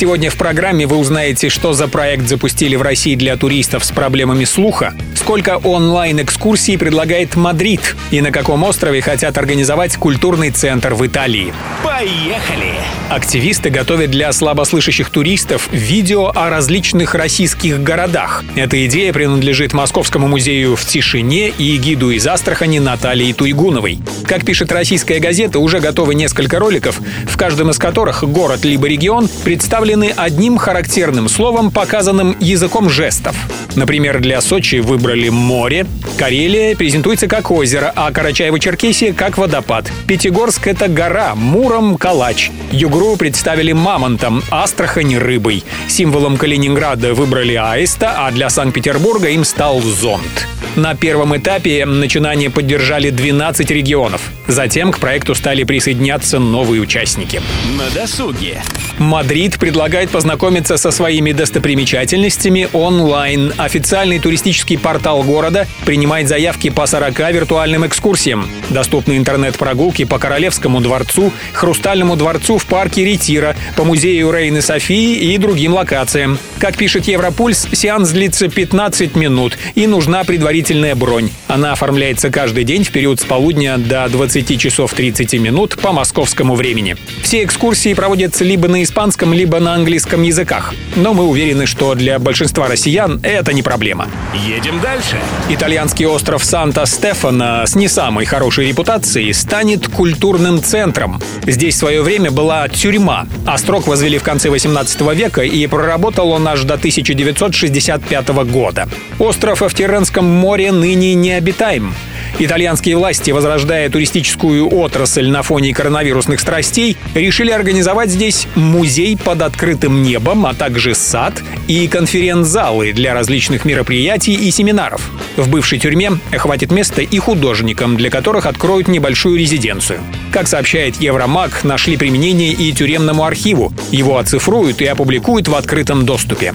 Сегодня в программе вы узнаете, что за проект запустили в России для туристов с проблемами слуха, сколько онлайн-экскурсий предлагает Мадрид и на каком острове хотят организовать культурный центр в Италии. Поехали! Активисты готовят для слабослышащих туристов видео о различных российских городах. Эта идея принадлежит Московскому музею в тишине и гиду из Астрахани Натальи Туйгуновой. Как пишет российская газета, уже готовы несколько роликов, в каждом из которых город либо регион представлены одним характерным словом, показанным языком жестов. Например, для Сочи выбрали море, Карелия презентуется как озеро, а Карачаево-Черкесия как водопад. Пятигорск — это гора, Муром — калач. Югру представили мамонтом, Астрахань — рыбой. Символом Калининграда выбрали аиста, а для Санкт-Петербурга им стал зонт. На первом этапе начинание поддержали 12 регионов. Затем к проекту стали присоединяться новые участники. На досуге. Мадрид предлагает познакомиться со своими достопримечательностями онлайн. Официальный туристический портал города принимает заявки по 40 виртуальным экскурсиям. Доступны интернет-прогулки по Королевскому дворцу, Хрустальному дворцу в парке Ретиро, по музею Рейны Софии и другим локациям. Как пишет Европульс, сеанс длится 15 минут и нужна предварительная бронь. Она оформляется каждый день в период с полудня до 20 часов 30 минут по московскому времени. Все экскурсии проводятся либо на испанском, либо на английском языках. Но мы уверены, что для большинства россиян это не проблема. Едем дальше. Итальянский остров Санта-Стефано с не самой хорошей репутацией станет культурным центром. Здесь в свое время была тюрьма. Острог возвели в конце 18 века и проработал он аж до 1965 года. Остров в Тиренском море ныне необитаем. Итальянские власти, возрождая туристическую отрасль на фоне коронавирусных страстей, решили организовать здесь музей под открытым небом, а также сад и конференц-залы для различных мероприятий и семинаров. В бывшей тюрьме хватит места и художникам, для которых откроют небольшую резиденцию. Как сообщает Евромаг, нашли применение и тюремному архиву. Его оцифруют и опубликуют в открытом доступе.